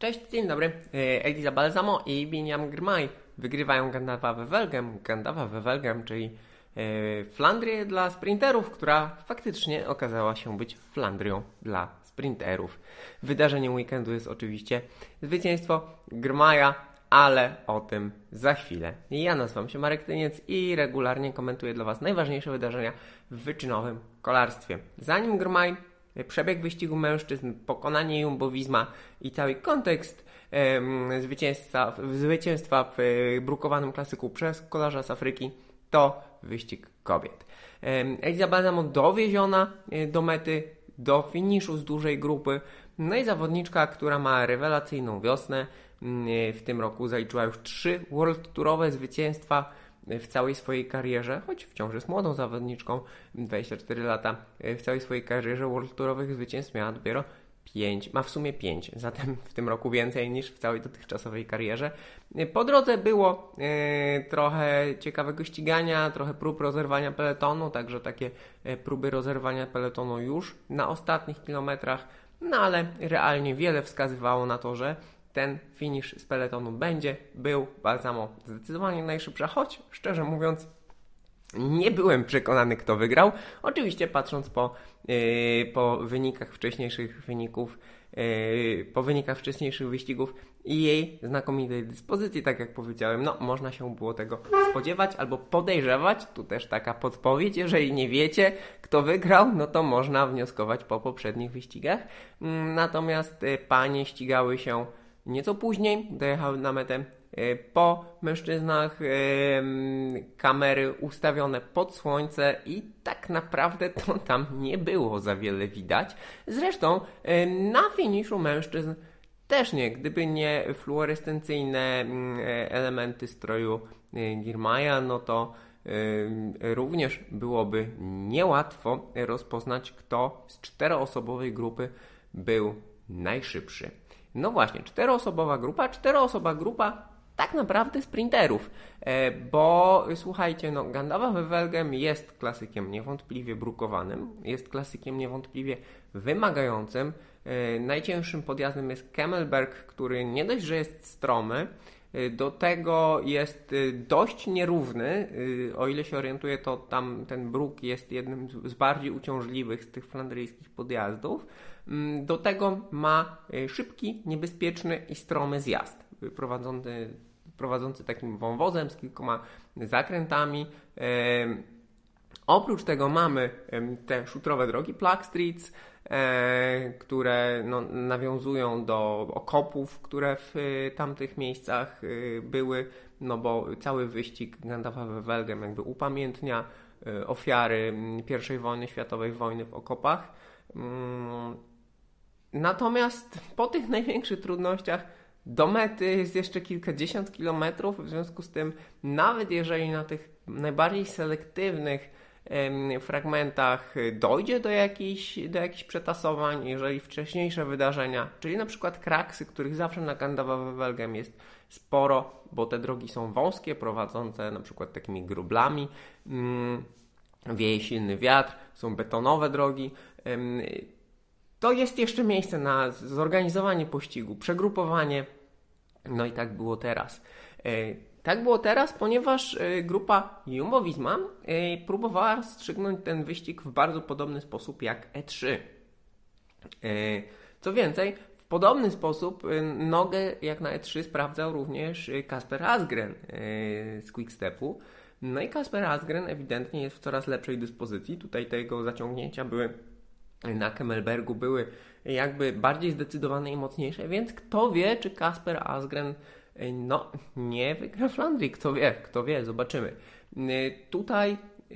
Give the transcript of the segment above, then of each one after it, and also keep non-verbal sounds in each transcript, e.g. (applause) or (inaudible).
Cześć, dzień dobry. E, Eliza Balsamo i Biniam Grmaj wygrywają Gandalfa Wevelgem. Gandalfa Wevelgem, czyli e, Flandrię dla sprinterów, która faktycznie okazała się być Flandrią dla sprinterów. Wydarzeniem weekendu jest oczywiście zwycięstwo Grmaja, ale o tym za chwilę. Ja nazywam się Marek Tyniec i regularnie komentuję dla Was najważniejsze wydarzenia w wyczynowym kolarstwie. Zanim Grmaj przebieg wyścigu mężczyzn, pokonanie Jumbo-Visma i cały kontekst zwycięstwa, zwycięstwa w e, brukowanym klasyku przez kolarza z Afryki to wyścig kobiet. Em, Eliza Balsamo dowieziona e, do mety, do finiszu z dużej grupy. No i zawodniczka, która ma rewelacyjną wiosnę. m, e, W tym roku zaliczyła już trzy World Tourowe zwycięstwa w całej swojej karierze, choć wciąż jest młodą zawodniczką, 24 lata, w całej swojej karierze World Tourowych zwycięstw miała dopiero 5, ma w sumie 5, (laughs) zatem w tym roku więcej niż w całej dotychczasowej karierze. Po drodze było e, trochę ciekawego ścigania, trochę prób rozerwania peletonu, także takie e, próby rozerwania peletonu już na ostatnich kilometrach, no ale realnie wiele wskazywało na to, że ten finish z peletonu będzie, był Balsamo zdecydowanie najszybsza, choć szczerze mówiąc nie byłem przekonany kto wygrał. Oczywiście patrząc po, yy, po wynikach wcześniejszych wyników, yy, po wynikach wcześniejszych wyścigów i jej znakomitej dyspozycji, tak jak powiedziałem, no można się było tego spodziewać albo podejrzewać. Tu też taka podpowiedź, jeżeli nie wiecie kto wygrał, no to można wnioskować po poprzednich wyścigach. Mm, Natomiast yy, panie ścigały się Nieco później dojechały na metę e, po mężczyznach e, kamery ustawione pod słońce i tak naprawdę to tam nie było za wiele widać. Zresztą e, na finiszu mężczyzn też nie, gdyby nie fluorescencyjne elementy stroju Girmaja, no to również byłoby niełatwo rozpoznać, kto z czteroosobowej grupy był najszybszy. No właśnie, czteroosobowa grupa, czteroosoba grupa tak naprawdę sprinterów, e, bo słuchajcie, no Gandalf Wevelgem jest klasykiem niewątpliwie brukowanym, jest klasykiem niewątpliwie wymagającym. E, najcięższym podjazdem jest Kemmelberg, który nie dość, że jest stromy, do tego jest dość nierówny. O ile się orientuję, to tam ten bruk jest jednym z bardziej uciążliwych z tych flandryjskich podjazdów. Mm, do tego ma szybki, niebezpieczny i stromy zjazd, prowadzący, prowadzący takim wąwozem z kilkoma zakrętami. Oprócz tego mamy te szutrowe drogi, Plug Streets, e, które no, nawiązują do okopów, które w e, tamtych miejscach były, no bo cały wyścig Gandalfa Welgem jakby upamiętnia ofiary I wojny światowej, wojny w okopach. Mm, Natomiast po tych największych trudnościach do mety jest jeszcze kilkadziesiąt kilometrów, w związku z tym nawet jeżeli na tych najbardziej selektywnych fragmentach dojdzie do jakichś, do jakichś przetasowań, jeżeli wcześniejsze wydarzenia, czyli na przykład kraksy, których zawsze na Gandawa jest sporo, bo te drogi są wąskie, prowadzące na przykład takimi grublami, mm, wieje silny wiatr, są betonowe drogi, to jest jeszcze miejsce na zorganizowanie pościgu, przegrupowanie. No i tak było teraz. Tak było teraz, ponieważ e, grupa Jumbo-Visma e, próbowała strzygnąć ten wyścig w bardzo podobny sposób jak E3. Co więcej, w podobny sposób nogę jak na E3 sprawdzał również Kasper Asgren z Quickstepu. No i Kasper Asgren ewidentnie jest w coraz lepszej dyspozycji. Tutaj te jego zaciągnięcia były na Kemmelbergu były jakby bardziej zdecydowane i mocniejsze, więc kto wie, czy Kasper Asgren no, nie wygra Flandrii, kto wie, kto wie, zobaczymy. E, tutaj e,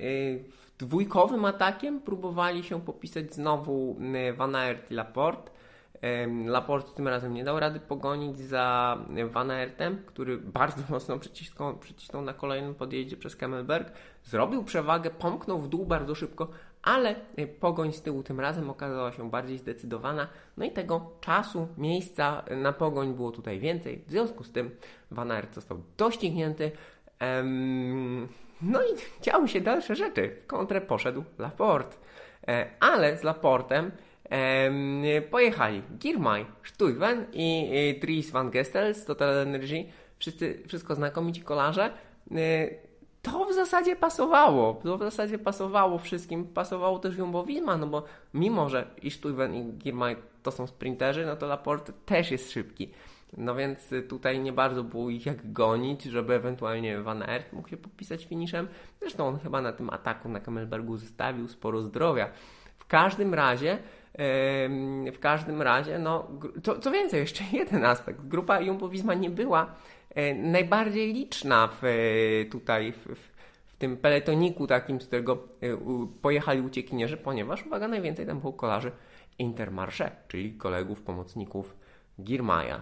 dwójkowym atakiem próbowali się popisać znowu Van Aert i Laporte. Laporte tym razem nie dał rady pogonić za Van Aertem, który bardzo (laughs) mocno przycisnął, przycisnął na kolejnym podjeździe przez Kemmelberg. Zrobił przewagę, pomknął w dół bardzo szybko, ale y, pogoń z tyłu tym razem okazała się bardziej zdecydowana, no i tego czasu, miejsca na pogoń było tutaj więcej. W związku z tym Van Aert został doścignięty. no i działy się dalsze rzeczy. W kontrę poszedł Laporte. E, ale z Laportem pojechali Girmay, Stuyven i Dries van Gestel z Total Energy. Wszyscy, wszystko znakomici kolarze. To w zasadzie pasowało. To w zasadzie pasowało wszystkim. Pasowało też Jumbo Visma, no bo mimo, że i Stuyven i Girmay to są sprinterzy, no to Laporte też jest szybki. No więc tutaj nie bardzo było ich jak gonić, żeby ewentualnie Van Aert mógł się podpisać finiszem. Zresztą on chyba na tym ataku na Kamelbergu zostawił sporo zdrowia. W każdym razie w każdym razie, no, co, co więcej, jeszcze (laughs) jeden aspekt. Grupa Jumbo-Visma nie była najbardziej liczna w, e, tutaj w, w tym peletoniku takim, z którego e, pojechali uciekinierzy, ponieważ, uwaga, najwięcej tam było kolarzy Intermarché, czyli kolegów, pomocników Girmaja.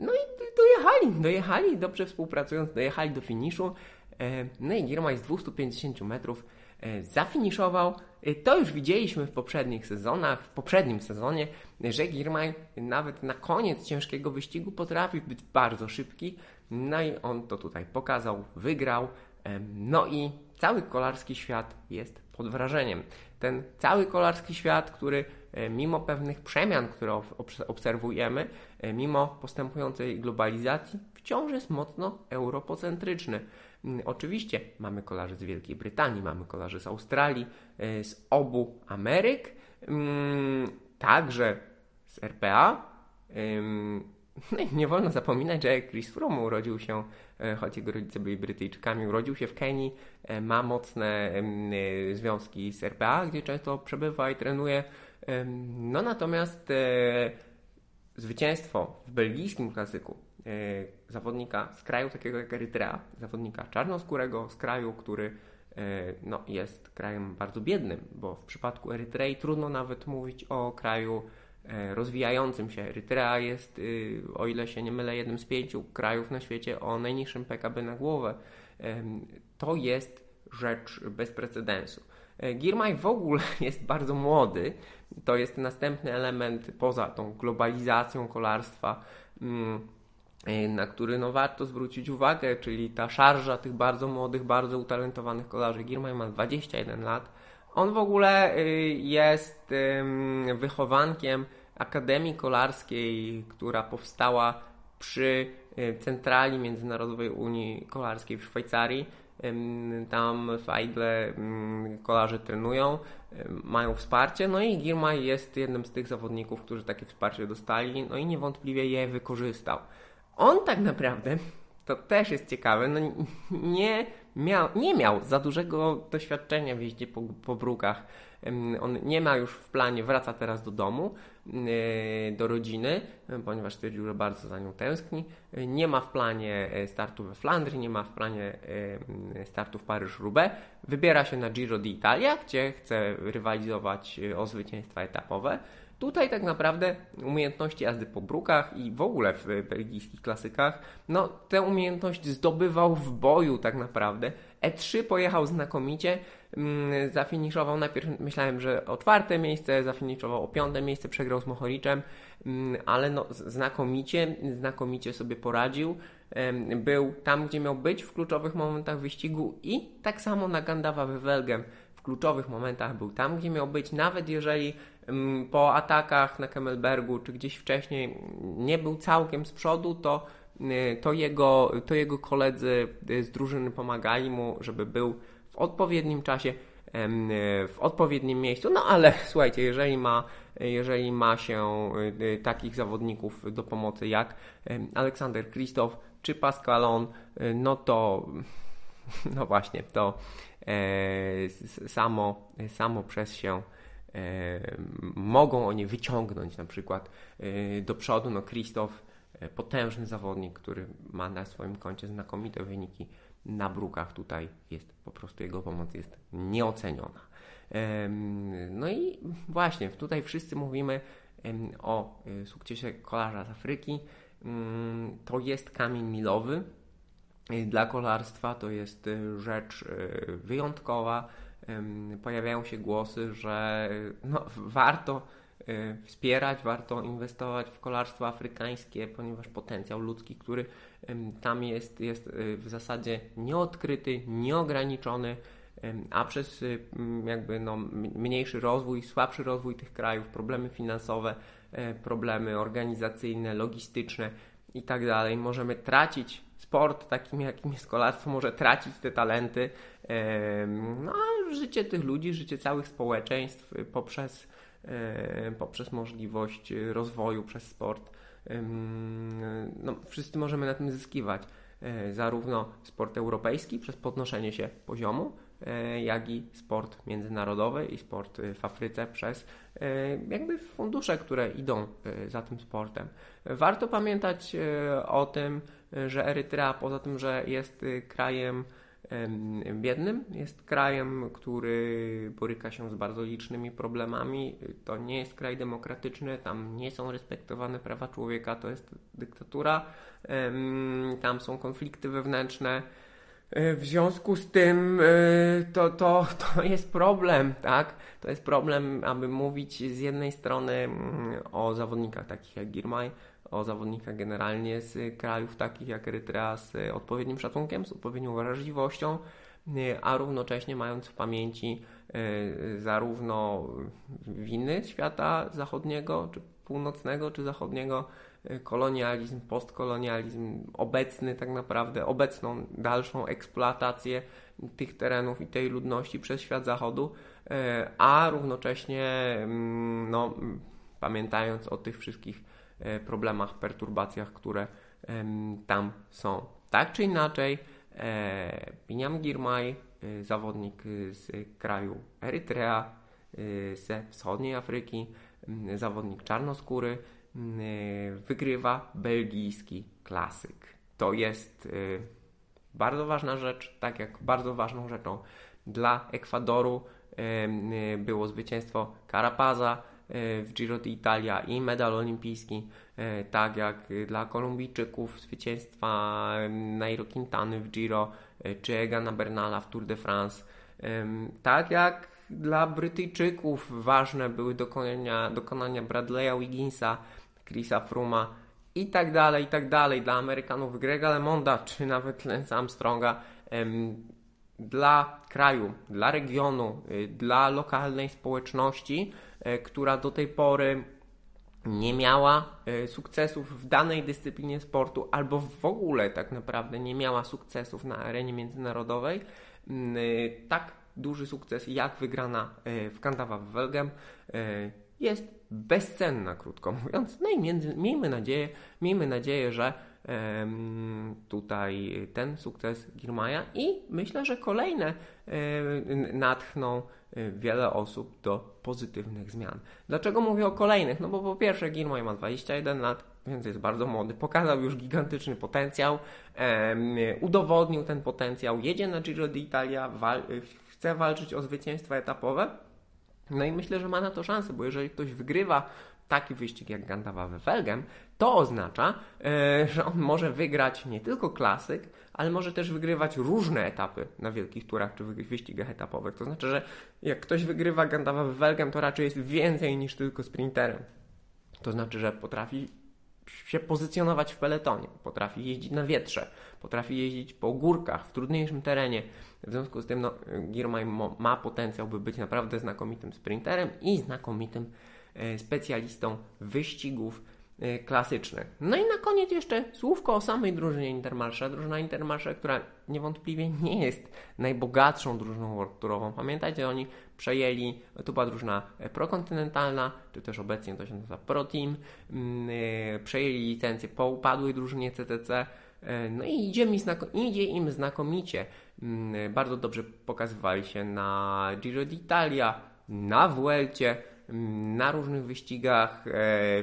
No i dojechali, dojechali, dobrze współpracując, dojechali do finiszu. No i Girmay z 250 metrów zafiniszował Y, to już widzieliśmy w poprzednich sezonach, w poprzednim sezonie, że Girmay nawet na koniec ciężkiego wyścigu potrafi być bardzo szybki. No i on to tutaj pokazał, wygrał. No i cały kolarski świat jest pod wrażeniem. Ten cały kolarski świat, który e, mimo pewnych przemian, które obserwujemy, e, mimo postępującej globalizacji, wciąż jest mocno europocentryczny. Mm, oczywiście mamy kolarzy z Wielkiej Brytanii, mamy kolarzy z Australii, e, z obu Ameryk, mm, także z RPA. No nie wolno zapominać, że Chris Froome urodził się, e, choć jego rodzice byli Brytyjczykami, urodził się w Kenii, e, ma mocne związki z RPA, gdzie często przebywa i trenuje. No natomiast zwycięstwo w belgijskim klasyku zawodnika z kraju takiego jak Erytrea, zawodnika czarnoskórego z kraju, który e, no, jest krajem bardzo biednym, bo w przypadku Erytrei trudno nawet mówić o kraju e, rozwijającym się. Erytrea jest, y, o ile się nie mylę, jednym z pięciu krajów na świecie o najniższym PKB na głowę. To jest rzecz bez precedensu. Girmay w ogóle (laughs) jest bardzo młody. To jest następny element poza tą globalizacją kolarstwa mm, E, na który no, warto zwrócić uwagę, czyli ta szarża tych bardzo młodych, bardzo utalentowanych kolarzy. Girmay ma 21 lat. On w ogóle y, jest wychowankiem Akademii Kolarskiej, która powstała przy y, Centrali Międzynarodowej Unii Kolarskiej w Szwajcarii. Tam w Aigle kolarze trenują, mają wsparcie, no i Girmay jest jednym z tych zawodników, którzy takie wsparcie dostali, no i niewątpliwie je wykorzystał. On tak naprawdę, to też jest ciekawe, no nie miał, nie miał za dużego doświadczenia w jeździe po, po brukach. On nie ma już w planie, wraca teraz do domu, e, do rodziny, ponieważ stwierdził, że bardzo za nią tęskni. Nie ma w planie e, startu we Flandrii, nie ma w planie startu w Paryż-Roubaix. Wybiera się na Giro d'Italia, gdzie chce rywalizować e, o zwycięstwa etapowe. Tutaj tak naprawdę umiejętności jazdy po brukach i w ogóle w belgijskich klasykach, no tę umiejętność zdobywał w boju tak naprawdę. E3 pojechał znakomicie, mm, zafiniszował najpierw, myślałem, że o czwarte miejsce, zafiniszował o piąte miejsce, przegrał z Mohoriczem, mm, ale no znakomicie, znakomicie sobie poradził. Był tam, gdzie miał być w kluczowych momentach wyścigu i tak samo na Gandawa Welgem w kluczowych momentach był tam, gdzie miał być, nawet jeżeli po atakach na Kemmelbergu czy gdzieś wcześniej nie był całkiem z przodu, to, y, to, jego, to jego koledzy z drużyny pomagali mu, żeby był w odpowiednim czasie y, w odpowiednim miejscu. No ale (laughs) słuchajcie, jeżeli ma, jeżeli ma się y, takich zawodników do pomocy jak Aleksander Krzysztof czy Pascalon, no to (laughs) no właśnie, to e, samo, samo przez się mogą oni wyciągnąć na przykład e, do przodu. No Krzysztof, e, potężny zawodnik, który ma na swoim koncie znakomite wyniki na brukach. Tutaj jest po prostu jego pomoc jest nieoceniona. No i właśnie tutaj wszyscy mówimy o e, sukcesie kolarza z Afryki. Mm, to jest kamień milowy dla kolarstwa, to jest rzecz wyjątkowa pojawiają się głosy, że no, warto e, wspierać, warto inwestować w kolarstwo afrykańskie, ponieważ potencjał ludzki, który tam jest, jest e, w zasadzie nieodkryty, nieograniczony. a przez jakby no, mniejszy rozwój, słabszy rozwój tych krajów, problemy finansowe, problemy organizacyjne, logistyczne i tak dalej, możemy tracić sport takim jakim jest kolarstwo może tracić te talenty, no życie tych ludzi, życie całych społeczeństw poprzez, poprzez możliwość rozwoju przez sport, no, wszyscy możemy na tym zyskiwać. Zarówno sport europejski przez podnoszenie się poziomu, jak i sport międzynarodowy i sport w Afryce przez jakby fundusze, które idą za tym sportem. Warto pamiętać o tym, że Erytrea poza tym, że jest krajem biednym, jest krajem, który boryka się z bardzo licznymi problemami. To nie jest kraj demokratyczny, tam nie są respektowane prawa człowieka, to jest dyktatura, tam są konflikty wewnętrzne. E, w związku z tym e, to, to, to jest problem, tak? To jest problem, aby mówić z jednej strony mm, o zawodnikach takich jak Girmay, o zawodnikach generalnie z krajów takich jak Erytrea z odpowiednim szacunkiem, z odpowiednią wrażliwością, a równocześnie mając w pamięci e, zarówno winy świata zachodniego, czy północnego, czy zachodniego, e, kolonializm, postkolonializm, obecny tak naprawdę, obecną dalszą eksploatację tych terenów i tej ludności przez świat zachodu, e, a równocześnie mm, no, pamiętając o tych wszystkich E, problemach, perturbacjach, które tam są. Tak czy inaczej, Piniam e, Girmay, e, zawodnik z kraju Erytrea, ze wschodniej Afryki, zawodnik czarnoskóry, wygrywa belgijski klasyk. To jest bardzo ważna rzecz, tak jak bardzo ważną rzeczą dla Ekwadoru było zwycięstwo Carapaza, E, w Giro d'Italia i medal olimpijski, e, tak jak dla Kolumbijczyków zwycięstwa Nairo Quintany w Giro e, czy Egana Bernala w Tour de France, tak jak dla Brytyjczyków ważne były dokonania, dokonania Bradley'a Wigginsa, Chrisa Fruma i tak dalej, i tak dalej. Dla Amerykanów Grega LeMonda czy nawet Lance Armstronga dla kraju, dla regionu, y, dla lokalnej społeczności E, która do tej pory nie miała e, sukcesów w danej dyscyplinie sportu, albo w ogóle tak naprawdę nie miała sukcesów na arenie międzynarodowej, mm, e, tak duży sukces jak wygrana w Kandawa w Welgem jest bezcenna, krótko mówiąc. No i między, miejmy nadzieję, miejmy nadzieję, że tutaj ten sukces Girmaja i myślę, że kolejne natchną wiele osób do pozytywnych zmian. Dlaczego mówię o kolejnych? No bo po pierwsze Gilmoy ma 21 lat, więc jest bardzo młody, pokazał już gigantyczny potencjał, udowodnił ten potencjał, jedzie na Giro d'Italia, wal chce walczyć o zwycięstwa etapowe, no i myślę, że ma na to szansę, bo jeżeli ktoś wygrywa taki wyścig jak Gandawa we Felgem, to oznacza, e, że on może wygrać nie tylko klasyk, ale może też wygrywać różne etapy na wielkich turach czy wyścigach etapowych. To znaczy, że jak ktoś wygrywa Gandawa we Felgem, to raczej jest więcej niż tylko sprinterem. To znaczy, że potrafi się pozycjonować w peletonie, potrafi jeździć na wietrze, potrafi jeździć po górkach, w trudniejszym terenie. W związku z tym no, Girmay ma potencjał, by być naprawdę znakomitym sprinterem i znakomitym E, specjalistą wyścigów klasycznych. No i na koniec jeszcze słówko o samej drużynie Intermarsze. Drużyna Intermarsze, która niewątpliwie nie jest najbogatszą drużyną worturową. Pamiętajcie, oni przejęli, to była drużyna prokontynentalna, czy też obecnie to się nazywa Pro Team, mm, e, przejęli licencję po upadłej drużynie CTC, no i idzie, mi znako- idzie im znakomicie. Mm, bardzo dobrze pokazywali się na Giro d'Italia, na Vuelcie, na różnych wyścigach, e,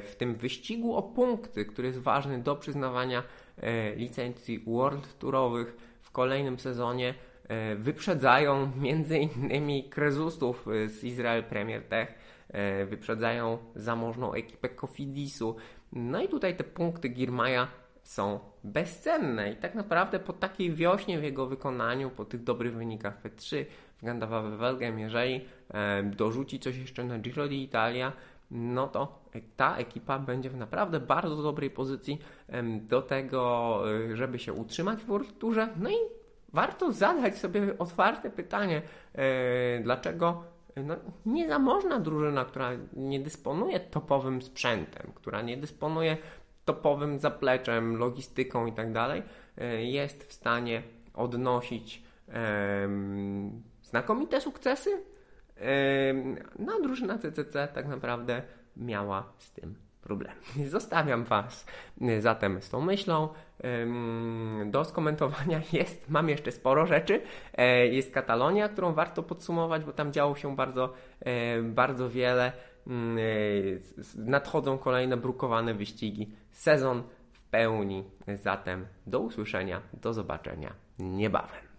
w tym wyścigu o punkty, który jest ważny do przyznawania e, licencji World Tourowych w kolejnym sezonie, e, wyprzedzają między innymi Krezustów z Israel Premier Tech, wyprzedzają zamożną ekipę Kofidisu. No i tutaj te punkty Girmaja są bezcenne i tak naprawdę po takiej wiośnie w jego wykonaniu, po tych dobrych wynikach W3, w Gandawa Welgem, jeżeli e, dorzuci coś jeszcze na Giro d'Italia, no to ta ekipa będzie w naprawdę bardzo dobrej pozycji do tego, e, żeby się utrzymać w World no i warto zadać sobie otwarte pytanie, e, dlaczego no, niezamożna drużyna, która nie dysponuje topowym sprzętem, która nie dysponuje topowym zapleczem, logistyką i tak dalej, jest w stanie odnosić znakomite sukcesy. No, drużyna CCC tak naprawdę miała z tym problem. (laughs) Zostawiam Was zatem z tą myślą. Do skomentowania (laughs) jest, mam jeszcze sporo rzeczy. E, jest Katalonia, którą warto podsumować, bo tam działo się bardzo, e, bardzo wiele. Mm, e, nadchodzą kolejne brukowane wyścigi. Sezon w pełni. Zatem do usłyszenia, do zobaczenia niebawem.